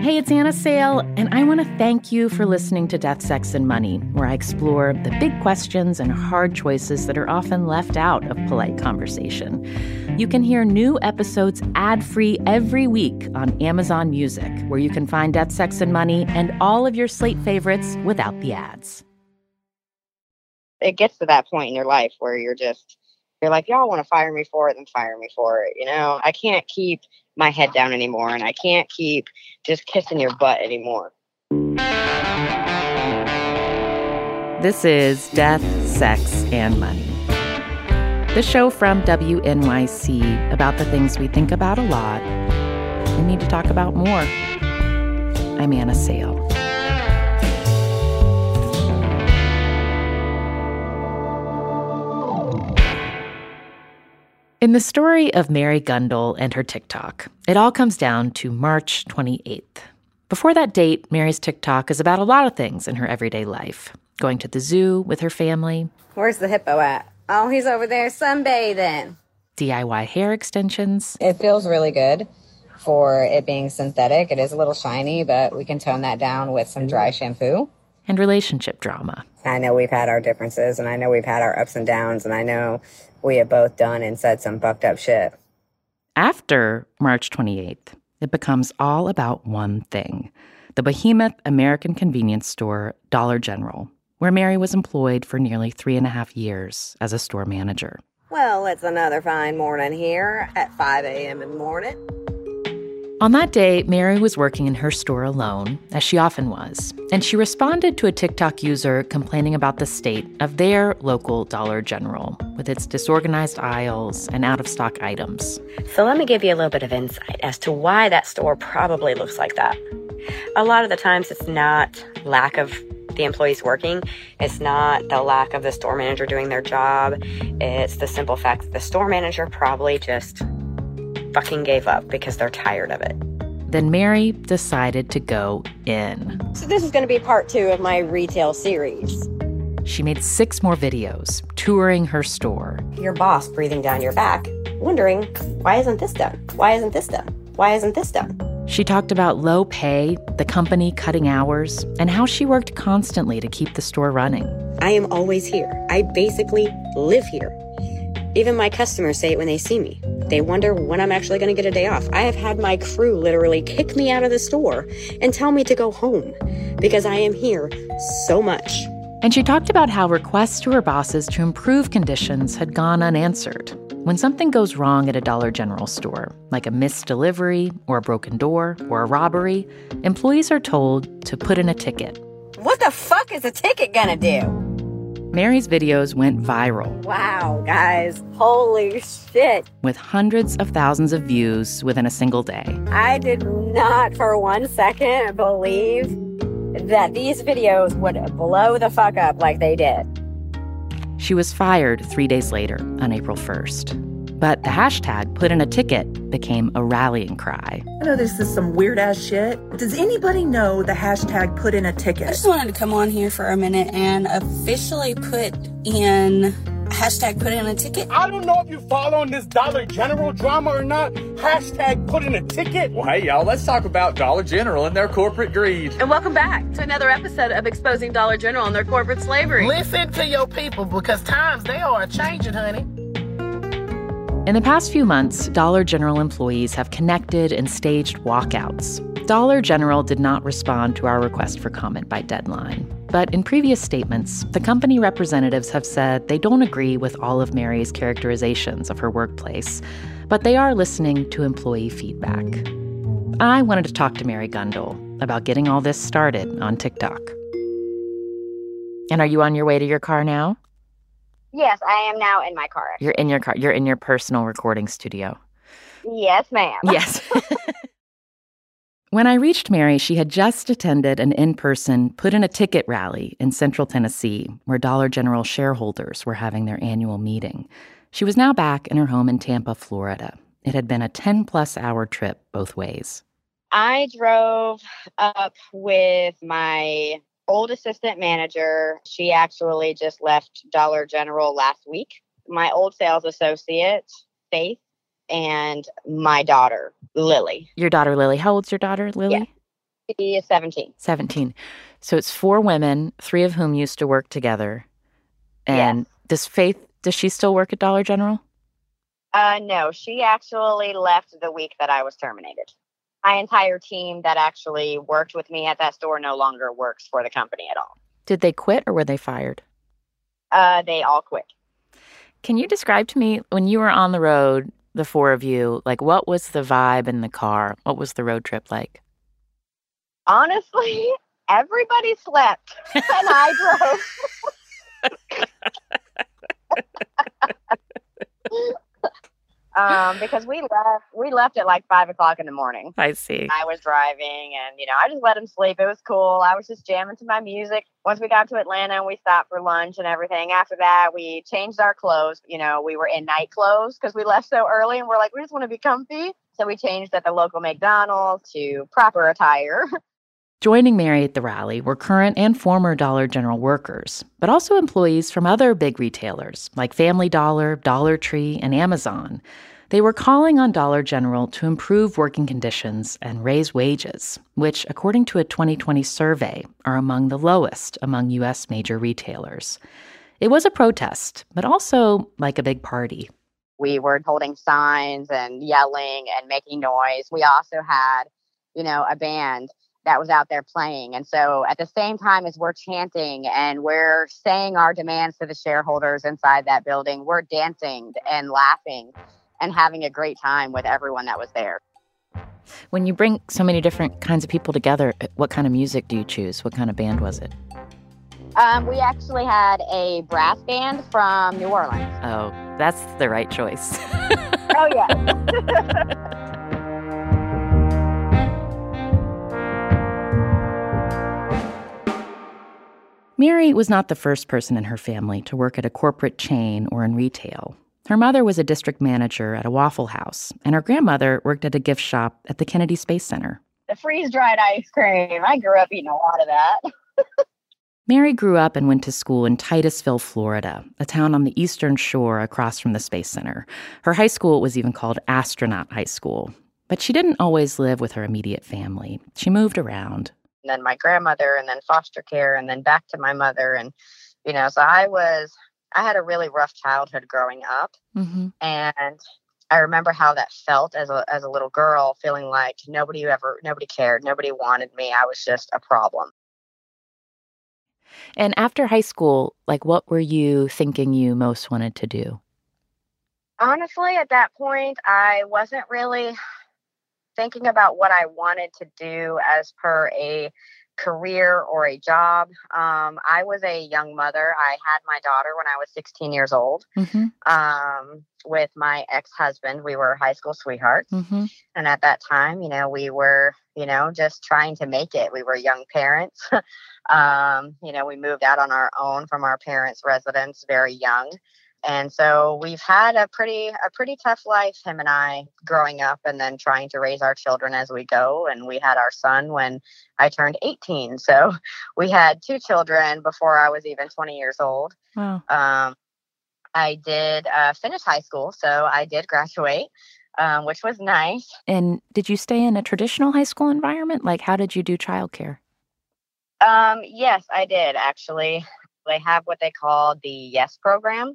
Hey, it's Anna Sale, and I want to thank you for listening to Death, Sex, and Money, where I explore the big questions and hard choices that are often left out of polite conversation. You can hear new episodes ad free every week on Amazon Music, where you can find Death, Sex, and Money and all of your slate favorites without the ads. It gets to that point in your life where you're just, you're like, y'all want to fire me for it, then fire me for it. You know, I can't keep my head down anymore and I can't keep just kissing your butt anymore. This is Death, Sex, and Money. The show from WNYC about the things we think about a lot and need to talk about more. I'm Anna Sale. In the story of Mary Gundel and her TikTok, it all comes down to March 28th. Before that date, Mary's TikTok is about a lot of things in her everyday life going to the zoo with her family. Where's the hippo at? Oh, he's over there sunbathing. DIY hair extensions. It feels really good for it being synthetic. It is a little shiny, but we can tone that down with some dry shampoo. And relationship drama. I know we've had our differences and I know we've had our ups and downs and I know we have both done and said some fucked up shit. After March 28th, it becomes all about one thing the behemoth American convenience store, Dollar General, where Mary was employed for nearly three and a half years as a store manager. Well, it's another fine morning here at 5 a.m. in the morning. On that day, Mary was working in her store alone, as she often was, and she responded to a TikTok user complaining about the state of their local Dollar General with its disorganized aisles and out of stock items. So, let me give you a little bit of insight as to why that store probably looks like that. A lot of the times, it's not lack of the employees working. It's not the lack of the store manager doing their job. It's the simple fact that the store manager probably just fucking gave up because they're tired of it. Then Mary decided to go in. So, this is going to be part two of my retail series. She made six more videos touring her store. Your boss breathing down your back, wondering, why isn't this done? Why isn't this done? Why isn't this done? She talked about low pay, the company cutting hours, and how she worked constantly to keep the store running. I am always here. I basically live here. Even my customers say it when they see me. They wonder when I'm actually going to get a day off. I have had my crew literally kick me out of the store and tell me to go home because I am here so much. And she talked about how requests to her bosses to improve conditions had gone unanswered. When something goes wrong at a Dollar General store, like a missed delivery or a broken door or a robbery, employees are told to put in a ticket. What the fuck is a ticket gonna do? Mary's videos went viral. Wow, guys. Holy shit. With hundreds of thousands of views within a single day. I did not for one second believe that these videos would blow the fuck up like they did. She was fired three days later on April 1st. But the hashtag put in a ticket became a rallying cry. I know this is some weird ass shit. Does anybody know the hashtag put in a ticket? I just wanted to come on here for a minute and officially put in hashtag put in a ticket. I don't know if you following this Dollar General drama or not. Hashtag put in a ticket. Well, hey, y'all, let's talk about Dollar General and their corporate greed. And welcome back to another episode of Exposing Dollar General and their corporate slavery. Listen to your people because times they are changing, honey. In the past few months, Dollar General employees have connected and staged walkouts. Dollar General did not respond to our request for comment by deadline. But in previous statements, the company representatives have said they don't agree with all of Mary's characterizations of her workplace, but they are listening to employee feedback. I wanted to talk to Mary Gundel about getting all this started on TikTok. And are you on your way to your car now? Yes, I am now in my car. You're in your car. You're in your personal recording studio. Yes, ma'am. Yes. when I reached Mary, she had just attended an in person put in a ticket rally in central Tennessee where Dollar General shareholders were having their annual meeting. She was now back in her home in Tampa, Florida. It had been a 10 plus hour trip both ways. I drove up with my old assistant manager. She actually just left Dollar General last week. My old sales associate, Faith, and my daughter, Lily. Your daughter, Lily. How old's your daughter, Lily? Yeah. She is 17. 17. So it's four women, three of whom used to work together. And does Faith, does she still work at Dollar General? Uh, no, she actually left the week that I was terminated. My entire team that actually worked with me at that store no longer works for the company at all. Did they quit or were they fired? Uh, they all quit. Can you describe to me when you were on the road, the four of you, like what was the vibe in the car? What was the road trip like? Honestly, everybody slept and I drove. um, because we left we left at like five o'clock in the morning. I see. I was driving and you know, I just let him sleep. It was cool. I was just jamming to my music. Once we got to Atlanta and we stopped for lunch and everything, after that we changed our clothes. You know, we were in night clothes because we left so early and we're like, we just want to be comfy. So we changed at the local McDonald's to proper attire. Joining Mary at the rally were current and former Dollar General workers, but also employees from other big retailers like Family Dollar, Dollar Tree, and Amazon. They were calling on Dollar General to improve working conditions and raise wages, which, according to a 2020 survey, are among the lowest among U.S. major retailers. It was a protest, but also like a big party. We were holding signs and yelling and making noise. We also had, you know, a band that was out there playing. And so at the same time as we're chanting and we're saying our demands to the shareholders inside that building, we're dancing and laughing and having a great time with everyone that was there. When you bring so many different kinds of people together, what kind of music do you choose? What kind of band was it? Um, we actually had a brass band from New Orleans. Oh, that's the right choice. oh, yeah. Mary was not the first person in her family to work at a corporate chain or in retail. Her mother was a district manager at a Waffle House, and her grandmother worked at a gift shop at the Kennedy Space Center. The freeze dried ice cream. I grew up eating a lot of that. Mary grew up and went to school in Titusville, Florida, a town on the eastern shore across from the Space Center. Her high school was even called Astronaut High School. But she didn't always live with her immediate family. She moved around. And then my grandmother, and then foster care, and then back to my mother. And, you know, so I was I had a really rough childhood growing up, mm-hmm. and I remember how that felt as a as a little girl, feeling like nobody ever nobody cared, nobody wanted me. I was just a problem. And after high school, like what were you thinking you most wanted to do? Honestly, at that point, I wasn't really thinking about what I wanted to do as per a career or a job. Um, I was a young mother. I had my daughter when I was 16 years old mm-hmm. um, with my ex husband. We were high school sweethearts. Mm-hmm. And at that time, you know, we were, you know, just trying to make it. We were young parents. um, you know, we moved out on our own from our parents' residence very young and so we've had a pretty a pretty tough life him and i growing up and then trying to raise our children as we go. And we had our son when i turned 18 so we had two children before i was even 20 years old. Wow. um, i did uh, finish high school so i did graduate um, which was nice. And did you stay in a traditional high school environment? Like how did you do childcare? Um, yes i did actually. They have what they call the yes program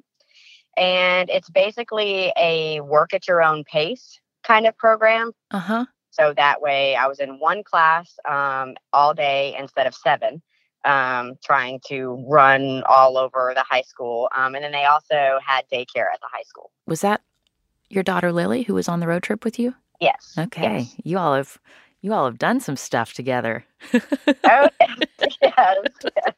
and it's basically a work at your own pace kind of program. Uh huh. So that way, I was in one class um, all day instead of seven, um, trying to run all over the high school. Um, and then they also had daycare at the high school. Was that your daughter Lily who was on the road trip with you? Yes. Okay. Yes. You all have you all have done some stuff together. oh yes, yes, yes.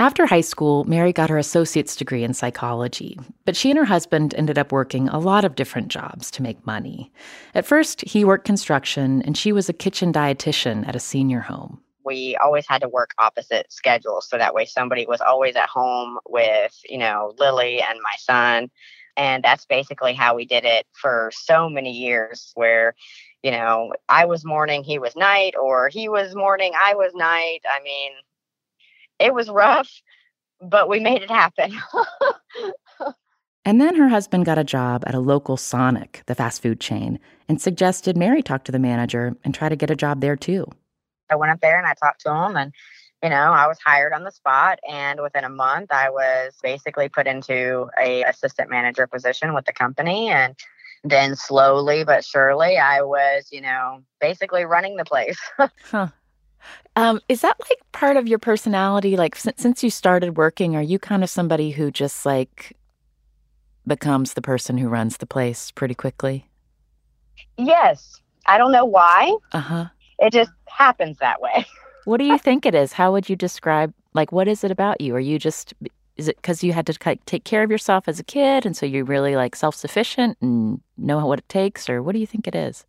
After high school, Mary got her associate's degree in psychology, but she and her husband ended up working a lot of different jobs to make money. At first, he worked construction and she was a kitchen dietitian at a senior home. We always had to work opposite schedules so that way somebody was always at home with, you know, Lily and my son. And that's basically how we did it for so many years where you know, I was morning, he was night, or he was morning, I was night. I mean, it was rough, but we made it happen. and then her husband got a job at a local Sonic, the fast food chain, and suggested Mary talk to the manager and try to get a job there too. I went up there and I talked to him and you know, I was hired on the spot and within a month I was basically put into a assistant manager position with the company and then slowly but surely I was, you know, basically running the place. huh. Um, is that like part of your personality? Like since, since you started working, are you kind of somebody who just like becomes the person who runs the place pretty quickly? Yes. I don't know why. Uh huh. It just happens that way. what do you think it is? How would you describe, like, what is it about you? Are you just, is it because you had to like, take care of yourself as a kid and so you're really like self sufficient and know what it takes? Or what do you think it is?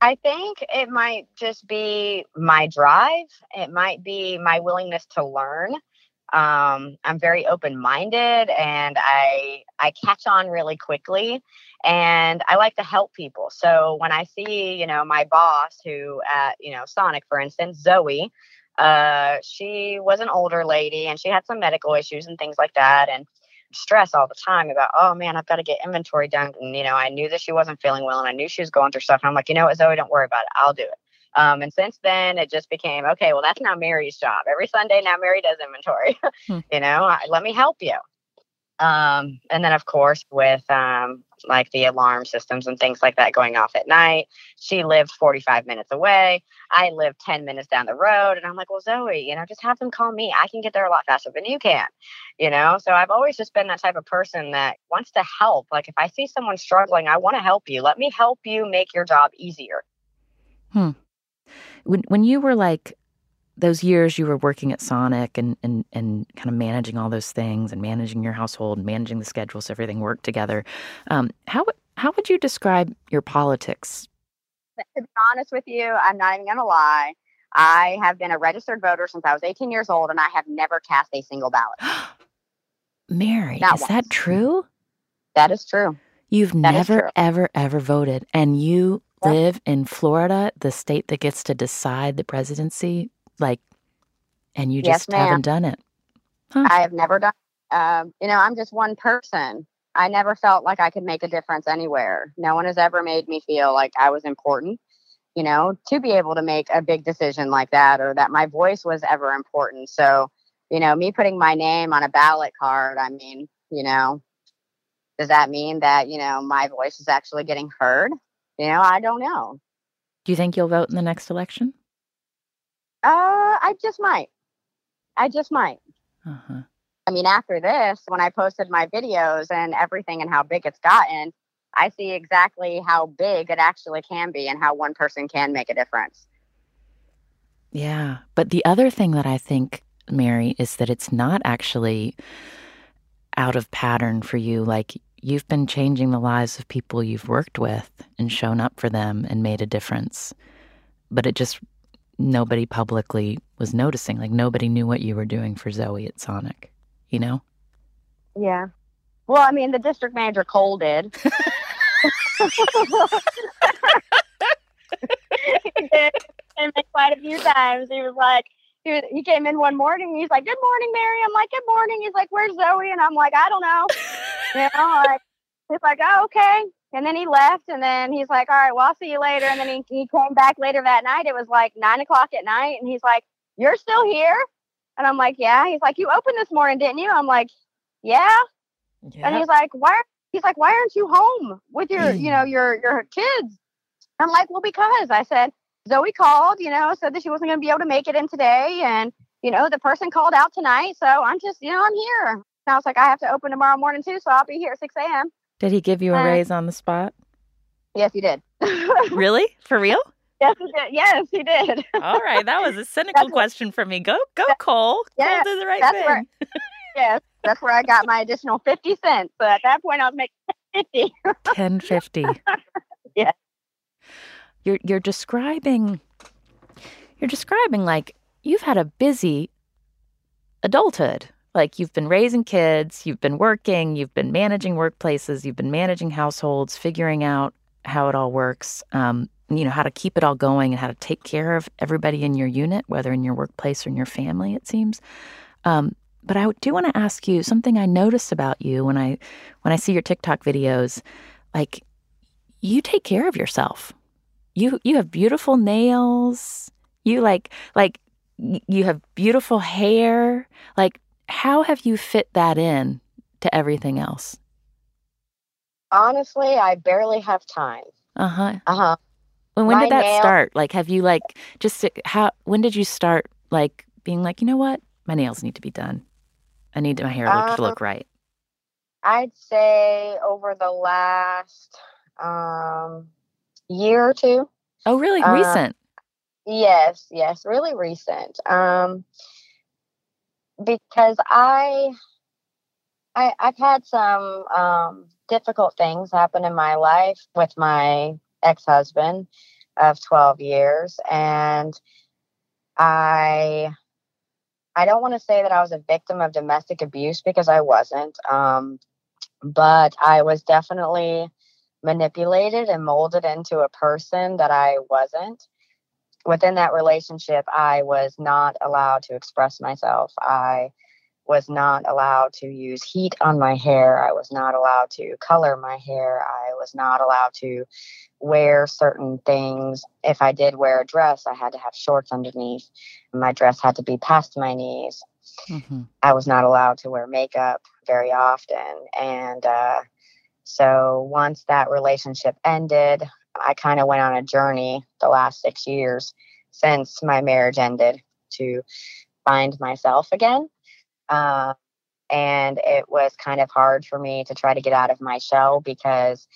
I think it might just be my drive. It might be my willingness to learn. Um, I'm very open minded and I I catch on really quickly and I like to help people. So when I see, you know, my boss who at, you know, Sonic, for instance, Zoe, uh, she was an older lady and she had some medical issues and things like that. And stress all the time about, oh man, I've got to get inventory done. And, you know, I knew that she wasn't feeling well and I knew she was going through stuff. And I'm like, you know what, Zoe, don't worry about it. I'll do it. Um, and since then, it just became, okay, well, that's now Mary's job. Every Sunday now Mary does inventory. hmm. You know, I, let me help you. Um, and then, of course, with um, like the alarm systems and things like that going off at night, she lived 45 minutes away. I live 10 minutes down the road. And I'm like, well, Zoe, you know, just have them call me. I can get there a lot faster than you can, you know? So I've always just been that type of person that wants to help. Like, if I see someone struggling, I want to help you. Let me help you make your job easier. Hmm. When, when you were like those years you were working at Sonic and, and, and kind of managing all those things and managing your household and managing the schedule so everything worked together, um, how, how would you describe your politics? To be honest with you, I'm not even going to lie. I have been a registered voter since I was 18 years old and I have never cast a single ballot. Mary, not is once. that true? That is true. You've that never, ever, ever voted, and you live in Florida, the state that gets to decide the presidency like, and you just yes, haven't done it. Huh. I have never done. Um, you know, I'm just one person. I never felt like I could make a difference anywhere. No one has ever made me feel like I was important. You know, to be able to make a big decision like that, or that my voice was ever important. So, you know, me putting my name on a ballot card. I mean, you know, does that mean that you know my voice is actually getting heard? You know, I don't know. Do you think you'll vote in the next election? Uh, I just might. I just might. Uh-huh. I mean, after this, when I posted my videos and everything and how big it's gotten, I see exactly how big it actually can be and how one person can make a difference. Yeah. But the other thing that I think, Mary, is that it's not actually out of pattern for you. Like, you've been changing the lives of people you've worked with and shown up for them and made a difference. But it just nobody publicly was noticing. Like nobody knew what you were doing for Zoe at Sonic, you know? Yeah. Well, I mean, the district manager Cole did. he did. And quite a few times. He was like, he, was, he came in one morning. He's like, "Good morning, Mary." I'm like, "Good morning." He's like, "Where's Zoe?" And I'm like, "I don't know." you know, like he's like, "Oh, okay." And then he left, and then he's like, "All right, well, I'll see you later." And then he, he came back later that night. It was like nine o'clock at night, and he's like, "You're still here?" And I'm like, "Yeah." He's like, "You opened this morning, didn't you?" I'm like, "Yeah." yeah. And he's like, "Why?" He's like, "Why aren't you home with your, you know, your your kids?" I'm like, "Well, because I said Zoe called, you know, said that she wasn't going to be able to make it in today, and you know, the person called out tonight, so I'm just, you know, I'm here." And I was like, "I have to open tomorrow morning too, so I'll be here at 6 a.m." Did he give you a uh, raise on the spot? Yes, he did. really? For real? Yes, he did. Yes, he did. All right, that was a cynical question for me. Go, go, that, Cole. Yeah, Cole did the right that's thing. Where, yes, that's where I got my additional fifty cents. So at that point, I was making fifty. Ten fifty. yeah. You're you're describing. You're describing like you've had a busy adulthood. Like you've been raising kids, you've been working, you've been managing workplaces, you've been managing households, figuring out how it all works, um, you know, how to keep it all going and how to take care of everybody in your unit, whether in your workplace or in your family, it seems. Um, but I do want to ask you something I notice about you when I when I see your TikTok videos, like you take care of yourself. You you have beautiful nails. You like like you have beautiful hair. Like how have you fit that in to everything else? Honestly, I barely have time. Uh-huh. Uh-huh. When, when My did that nail- start? Like have you like just how when did you start like being like, "You know what? My nails need to be done. I need my hair look, to Um, look right." I'd say over the last um year or two. Oh, really uh, recent. Yes, yes, really recent. Um because I I I've had some um difficult things happen in my life with my ex-husband of 12 years and I I don't want to say that I was a victim of domestic abuse because I wasn't. Um but I was definitely manipulated and molded into a person that I wasn't within that relationship, I was not allowed to express myself. I was not allowed to use heat on my hair. I was not allowed to color my hair. I was not allowed to wear certain things. If I did wear a dress, I had to have shorts underneath. My dress had to be past my knees. Mm-hmm. I was not allowed to wear makeup very often. And uh, so once that relationship ended, I kind of went on a journey the last six years since my marriage ended to find myself again. Uh, and it was kind of hard for me to try to get out of my shell because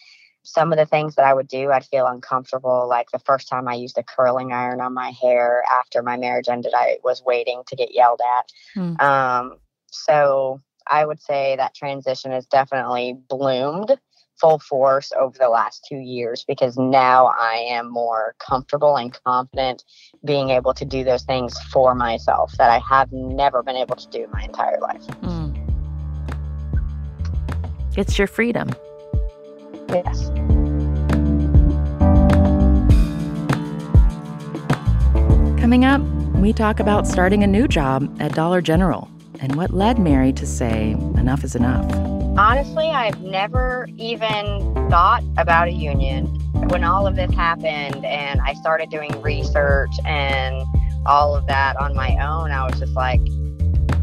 some of the things that I would do, I'd feel uncomfortable. Like the first time I used a curling iron on my hair after my marriage ended, I was waiting to get yelled at. Mm. Um, so I would say that transition has definitely bloomed full force over the last two years because now I am more comfortable and confident being able to do those things for myself that I have never been able to do my entire life. Mm. It's your freedom. Yes. Coming up, we talk about starting a new job at Dollar General and what led Mary to say enough is enough. Honestly, I've never even thought about a union. When all of this happened and I started doing research and all of that on my own, I was just like,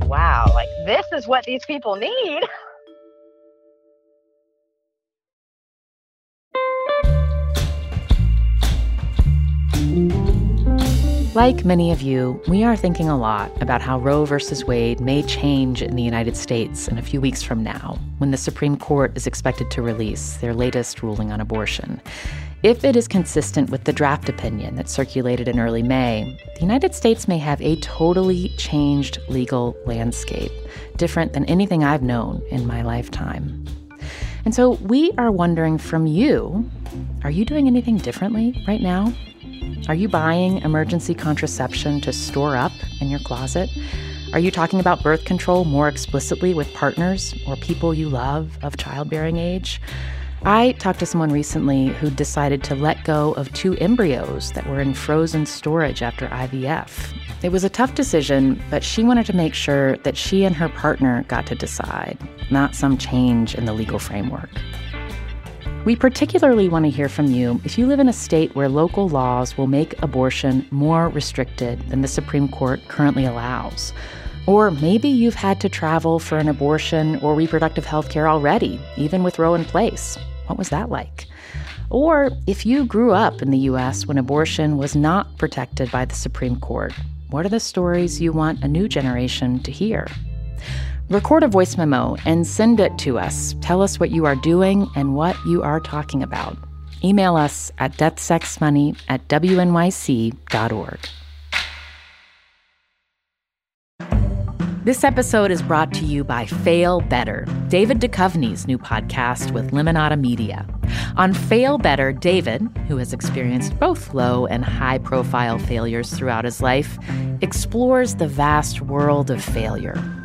wow, like this is what these people need. Like many of you, we are thinking a lot about how Roe versus Wade may change in the United States in a few weeks from now, when the Supreme Court is expected to release their latest ruling on abortion. If it is consistent with the draft opinion that circulated in early May, the United States may have a totally changed legal landscape, different than anything I've known in my lifetime. And so we are wondering from you are you doing anything differently right now? Are you buying emergency contraception to store up in your closet? Are you talking about birth control more explicitly with partners or people you love of childbearing age? I talked to someone recently who decided to let go of two embryos that were in frozen storage after IVF. It was a tough decision, but she wanted to make sure that she and her partner got to decide, not some change in the legal framework. We particularly want to hear from you if you live in a state where local laws will make abortion more restricted than the Supreme Court currently allows. Or maybe you've had to travel for an abortion or reproductive health care already, even with Roe in place. What was that like? Or if you grew up in the US when abortion was not protected by the Supreme Court, what are the stories you want a new generation to hear? Record a voice memo and send it to us. Tell us what you are doing and what you are talking about. Email us at deathsexmoney at wnyc.org. This episode is brought to you by Fail Better, David Duchovny's new podcast with Lemonada Media. On Fail Better, David, who has experienced both low and high profile failures throughout his life, explores the vast world of failure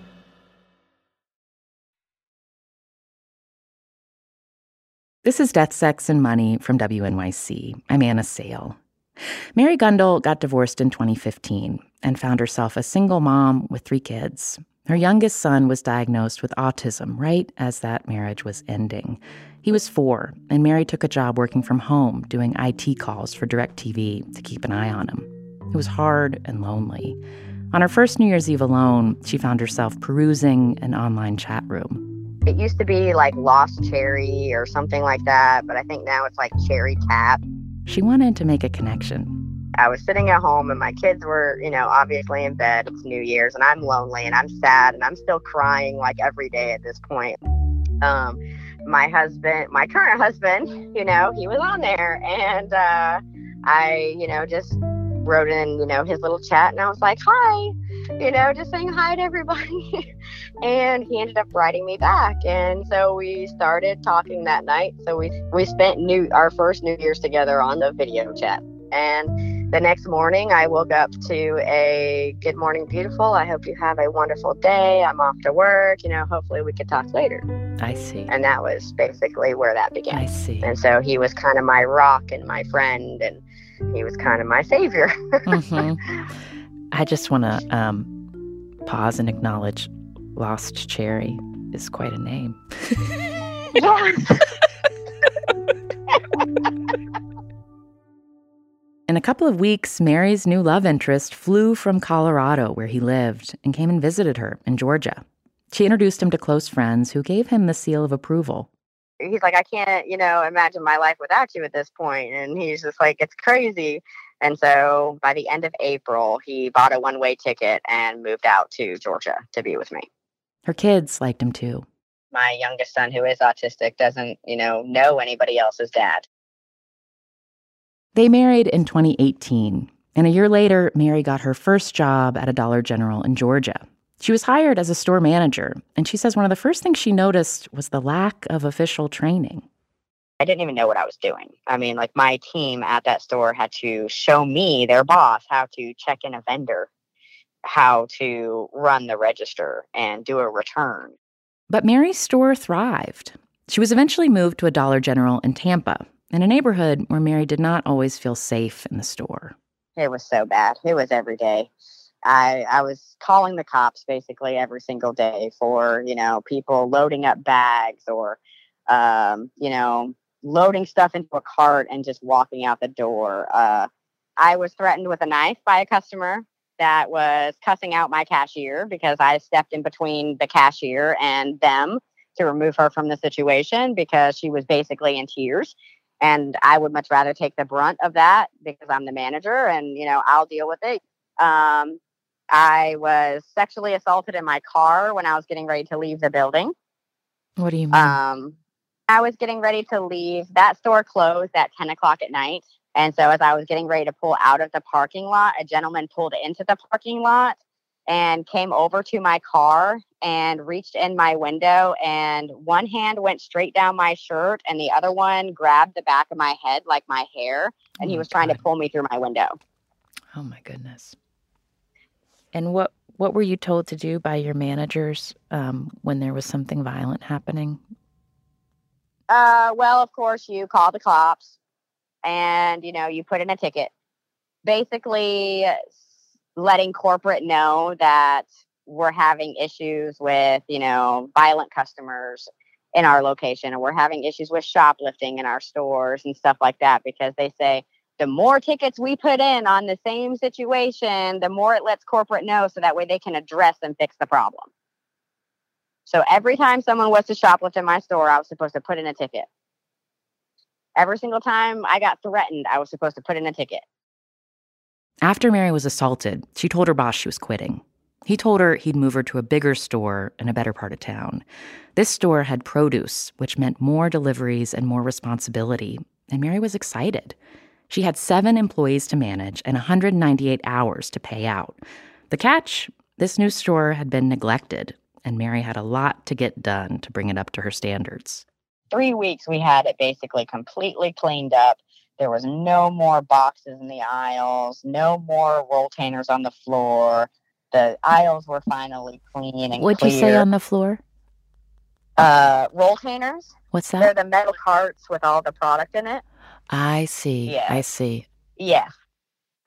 This is Death, Sex, and Money from WNYC. I'm Anna Sale. Mary Gundel got divorced in 2015 and found herself a single mom with three kids. Her youngest son was diagnosed with autism right as that marriage was ending. He was four, and Mary took a job working from home doing IT calls for DirecTV to keep an eye on him. It was hard and lonely. On her first New Year's Eve alone, she found herself perusing an online chat room. It used to be like Lost Cherry or something like that, but I think now it's like Cherry Tap. She wanted to make a connection. I was sitting at home and my kids were, you know, obviously in bed. It's New Year's and I'm lonely and I'm sad and I'm still crying like every day at this point. Um, my husband, my current husband, you know, he was on there and uh, I, you know, just wrote in, you know, his little chat and I was like, hi, you know, just saying hi to everybody. and he ended up writing me back. And so we started talking that night. So we we spent new our first New Year's together on the video chat. And the next morning I woke up to a good morning beautiful. I hope you have a wonderful day. I'm off to work. You know, hopefully we could talk later. I see. And that was basically where that began. I see. And so he was kind of my rock and my friend and he was kind of my savior. mm-hmm. I just want to um, pause and acknowledge Lost Cherry is quite a name. In a couple of weeks, Mary's new love interest flew from Colorado, where he lived, and came and visited her in Georgia. She introduced him to close friends who gave him the seal of approval. He's like, I can't, you know, imagine my life without you at this point. And he's just like, it's crazy. And so by the end of April, he bought a one way ticket and moved out to Georgia to be with me. Her kids liked him too. My youngest son, who is autistic, doesn't, you know, know anybody else's dad. They married in 2018, and a year later, Mary got her first job at a Dollar General in Georgia. She was hired as a store manager, and she says one of the first things she noticed was the lack of official training. I didn't even know what I was doing. I mean, like my team at that store had to show me, their boss, how to check in a vendor, how to run the register and do a return. But Mary's store thrived. She was eventually moved to a Dollar General in Tampa, in a neighborhood where Mary did not always feel safe in the store. It was so bad. It was every day. I I was calling the cops basically every single day for, you know, people loading up bags or um, you know, loading stuff into a cart and just walking out the door. Uh, I was threatened with a knife by a customer that was cussing out my cashier because I stepped in between the cashier and them to remove her from the situation because she was basically in tears. And I would much rather take the brunt of that because I'm the manager and, you know, I'll deal with it. Um, I was sexually assaulted in my car when I was getting ready to leave the building. What do you mean? Um, I was getting ready to leave. That store closed at 10 o'clock at night. And so as I was getting ready to pull out of the parking lot, a gentleman pulled into the parking lot and came over to my car and reached in my window and one hand went straight down my shirt and the other one grabbed the back of my head like my hair and oh he was God. trying to pull me through my window. Oh my goodness. And what what were you told to do by your managers um, when there was something violent happening? Uh, well, of course, you call the cops and, you know, you put in a ticket. Basically, letting corporate know that we're having issues with, you know, violent customers in our location and we're having issues with shoplifting in our stores and stuff like that because they say the more tickets we put in on the same situation, the more it lets corporate know so that way they can address and fix the problem. So every time someone was to shoplift in my store, I was supposed to put in a ticket. Every single time I got threatened, I was supposed to put in a ticket. After Mary was assaulted, she told her boss she was quitting. He told her he'd move her to a bigger store in a better part of town. This store had produce, which meant more deliveries and more responsibility, and Mary was excited. She had seven employees to manage and 198 hours to pay out. The catch this new store had been neglected and Mary had a lot to get done to bring it up to her standards. Three weeks, we had it basically completely cleaned up. There was no more boxes in the aisles, no more roll rolltainers on the floor. The aisles were finally clean and What'd clear. you say on the floor? uh, roll rolltainers? What's that? They're the metal carts with all the product in it. I see. Yeah. I see. Yeah.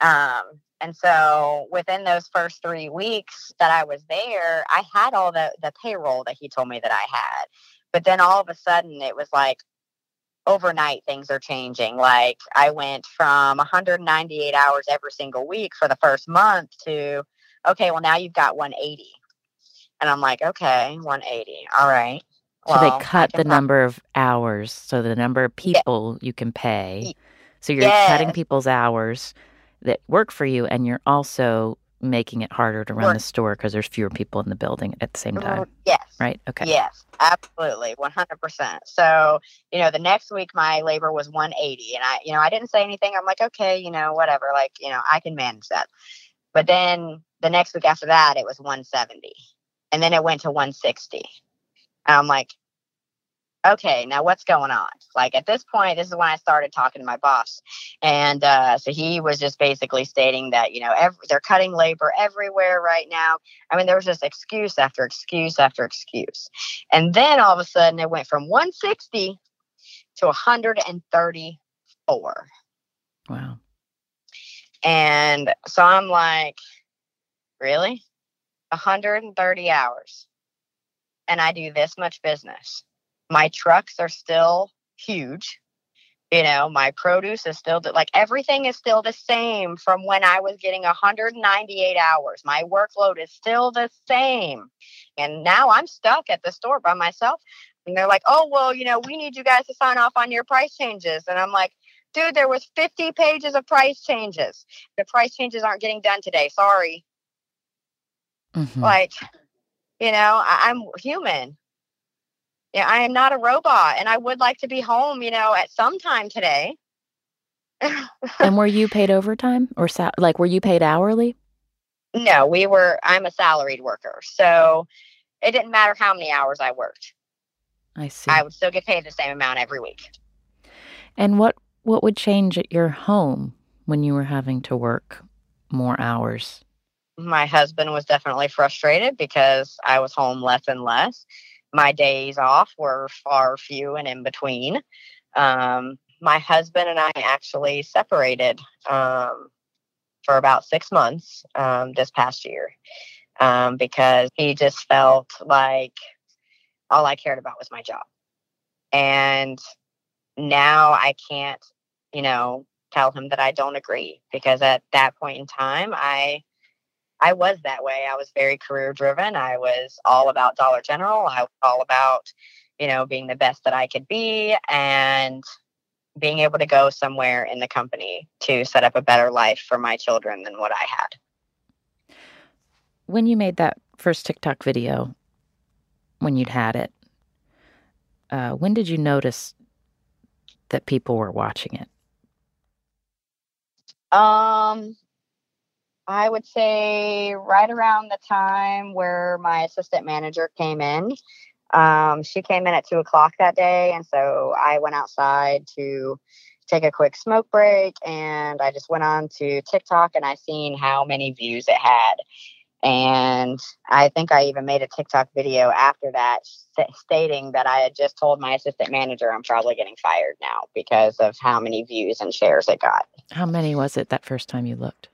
Um, and so within those first three weeks that I was there, I had all the the payroll that he told me that I had. But then all of a sudden it was like overnight things are changing. Like I went from 198 hours every single week for the first month to okay, well now you've got 180. And I'm like, okay, 180. All right. So Well, they cut the number of hours, so the number of people you can pay. So you're cutting people's hours that work for you, and you're also making it harder to run the store because there's fewer people in the building at the same mm-hmm. time, Yes. right? Okay. Yes, absolutely, one hundred percent. So you know, the next week my labor was one eighty, and I, you know, I didn't say anything. I'm like, okay, you know, whatever, like, you know, I can manage that. But then the next week after that, it was one seventy, and then it went to one sixty, and I'm like, okay, now what's going on? Like at this point, this is when I started talking to my boss, and uh, so he was just basically stating that you know ev- they're cutting labor everywhere right now. I mean, there was just excuse after excuse after excuse, and then all of a sudden it went from 160 to 134. Wow. And so I'm like, really? 130 hours. And I do this much business. My trucks are still huge. You know, my produce is still like everything is still the same from when I was getting 198 hours. My workload is still the same. And now I'm stuck at the store by myself. And they're like, oh, well, you know, we need you guys to sign off on your price changes. And I'm like, dude, there was 50 pages of price changes. The price changes aren't getting done today. Sorry. Mhm. Like, you know, I, I'm human. Yeah, I am not a robot, and I would like to be home, you know, at some time today. and were you paid overtime or sal- like were you paid hourly? No, we were. I'm a salaried worker, so it didn't matter how many hours I worked. I see. I would still get paid the same amount every week. And what what would change at your home when you were having to work more hours? my husband was definitely frustrated because I was home less and less. My days off were far few and in between. Um, my husband and I actually separated um, for about six months um, this past year um, because he just felt like all I cared about was my job. And now I can't, you know, tell him that I don't agree because at that point in time, I I was that way. I was very career driven. I was all about Dollar General. I was all about, you know, being the best that I could be and being able to go somewhere in the company to set up a better life for my children than what I had. When you made that first TikTok video, when you'd had it, uh, when did you notice that people were watching it? Um, I would say right around the time where my assistant manager came in. Um, she came in at two o'clock that day, and so I went outside to take a quick smoke break, and I just went on to TikTok and I seen how many views it had. And I think I even made a TikTok video after that st- stating that I had just told my assistant manager I'm probably getting fired now because of how many views and shares it got. How many was it that first time you looked?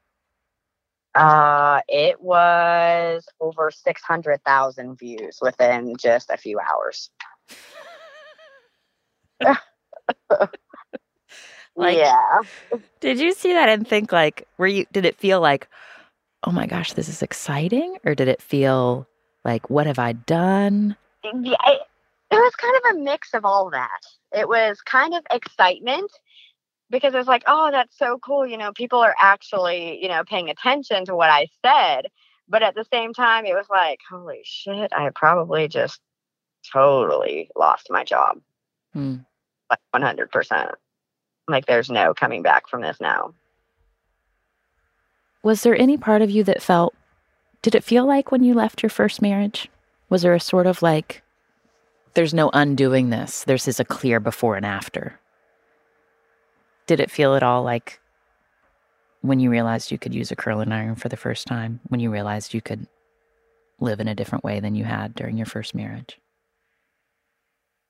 Uh, it was over 600,000 views within just a few hours. Like- yeah. Did you see that and think like, were you? Did it feel like, oh my gosh, this is exciting, or did it feel like, what have I done? Yeah, it, it was kind of a mix of all that. It was kind of excitement because it was like, oh, that's so cool. You know, people are actually, you know, paying attention to what I said. But at the same time, it was like, holy shit, I probably just totally lost my job. Hmm. Like 100%. Like, there's no coming back from this now. Was there any part of you that felt? Did it feel like when you left your first marriage? Was there a sort of like, there's no undoing this. There's is a clear before and after. Did it feel at all like when you realized you could use a curling iron for the first time? When you realized you could live in a different way than you had during your first marriage?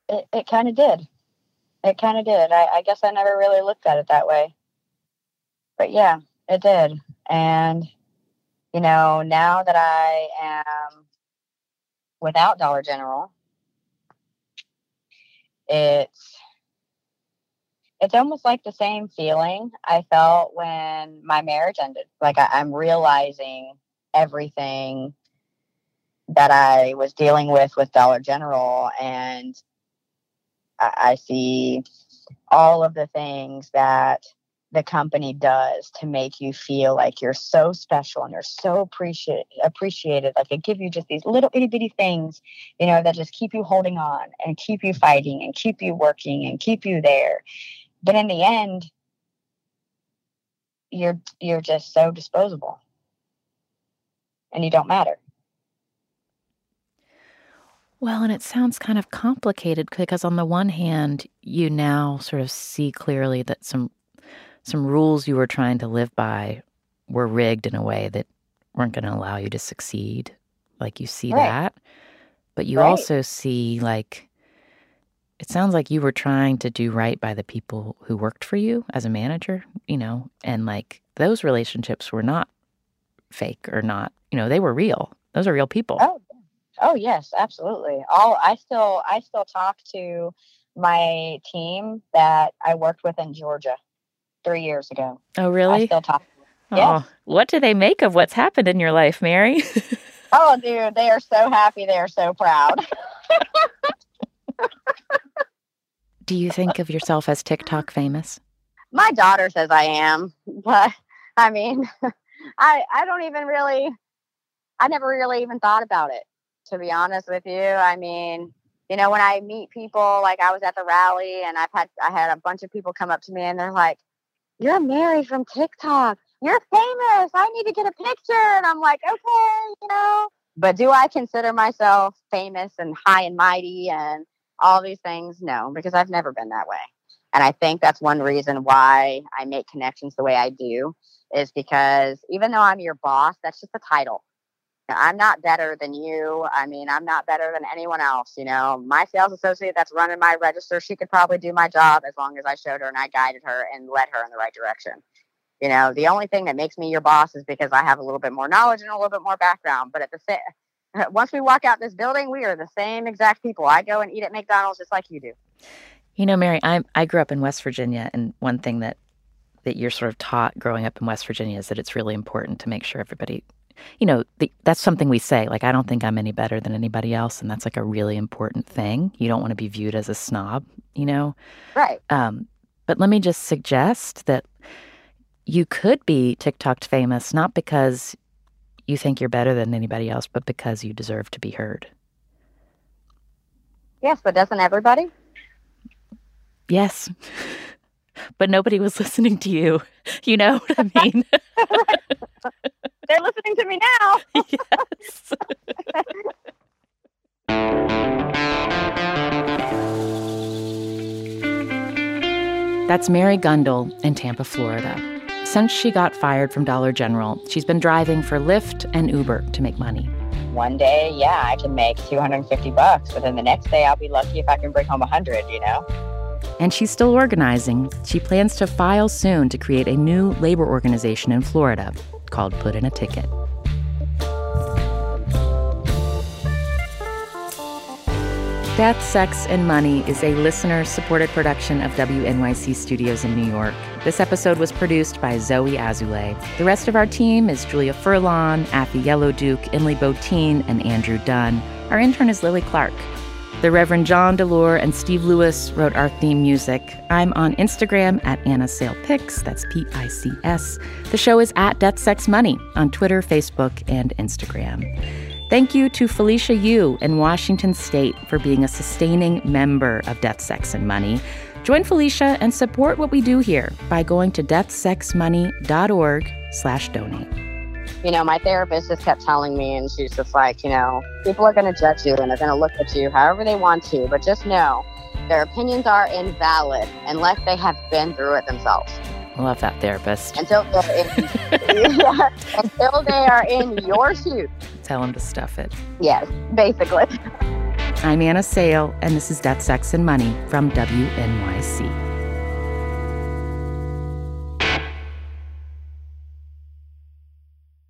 It, it kind of did. It kind of did. I, I guess I never really looked at it that way. But yeah, it did. And, you know, now that I am without Dollar General, it's it's almost like the same feeling I felt when my marriage ended. Like I, I'm realizing everything that I was dealing with with Dollar General, and I, I see all of the things that the company does to make you feel like you're so special and you're so appreciate, appreciated. Like they give you just these little itty bitty things, you know, that just keep you holding on and keep you fighting and keep you working and keep you there. But in the end, you're you're just so disposable. And you don't matter. Well, and it sounds kind of complicated because on the one hand, you now sort of see clearly that some some rules you were trying to live by were rigged in a way that weren't going to allow you to succeed. Like you see Right. that, but you Right. also see like it sounds like you were trying to do right by the people who worked for you as a manager, you know, and like those relationships were not fake or not, you know, they were real. Those are real people. Oh, oh yes, absolutely. All I still I still talk to my team that I worked with in Georgia three years ago. Oh, really? I still talk. Yes. Oh, what do they make of what's happened in your life, Mary? Oh, dude, they are so happy. They are so proud. do you think of yourself as TikTok famous? my daughter says I am, but I mean, I I don't even really, I never really even thought about it. To be honest with you, I mean, you know, when I meet people, like I was at the rally, and I've had I had a bunch of people come up to me, and they're like, "You're Mary from TikTok. You're famous. I need to get a picture." And I'm like, "Okay, you know." But do I consider myself famous and high and mighty and all these things? No, because I've never been that way. And I think that's one reason why I make connections the way I do is because even though I'm your boss, that's just a title. I'm not better than you. I mean, I'm not better than anyone else. You know, my sales associate that's running my register, she could probably do my job as long as I showed her and I guided her and led her in the right direction. You know, the only thing that makes me your boss is because I have a little bit more knowledge and a little bit more background. But at the same, once we walk out this building, we are the same exact people. I go and eat at McDonald's just like you do. You know, Mary, I I grew up in West Virginia, and one thing that that you're sort of taught growing up in West Virginia is that it's really important to make sure everybody, you know, the, that's something we say. Like, I don't think I'm any better than anybody else, and that's like a really important thing. You don't want to be viewed as a snob, you know. Right. Um, but let me just suggest that you could be TikTok famous not because you think you're better than anybody else, but because you deserve to be heard. Yes, but doesn't everybody? Yes. But nobody was listening to you. You know what I mean? They're listening to me now. yes. That's Mary Gundel in Tampa, Florida. Since she got fired from Dollar General, she's been driving for Lyft and Uber to make money. One day, yeah, I can make 250 bucks, but then the next day I'll be lucky if I can bring home 100, you know? And she's still organizing. She plans to file soon to create a new labor organization in Florida called Put in a Ticket. Death, Sex, and Money is a listener supported production of WNYC Studios in New York. This episode was produced by Zoe Azulay. The rest of our team is Julia Furlan, Afi Yellow Duke, Emily Botein, and Andrew Dunn. Our intern is Lily Clark. The Reverend John Delore and Steve Lewis wrote our theme music. I'm on Instagram at Anna Sale. That's P I C S. The show is at Death Sex Money on Twitter, Facebook, and Instagram. Thank you to Felicia Yu in Washington State for being a sustaining member of Death, Sex, and Money. Join Felicia and support what we do here by going to deathsexmoney.org slash donate. you know, my therapist just kept telling me, and she's just like, you know, people are going to judge you and they're going to look at you however they want to, but just know their opinions are invalid unless they have been through it themselves. I love that therapist. Until they're in, yeah, until they are in your shoes. Tell them to stuff it. Yes, basically. I'm Anna Sale, and this is Death, Sex, and Money from WNYC.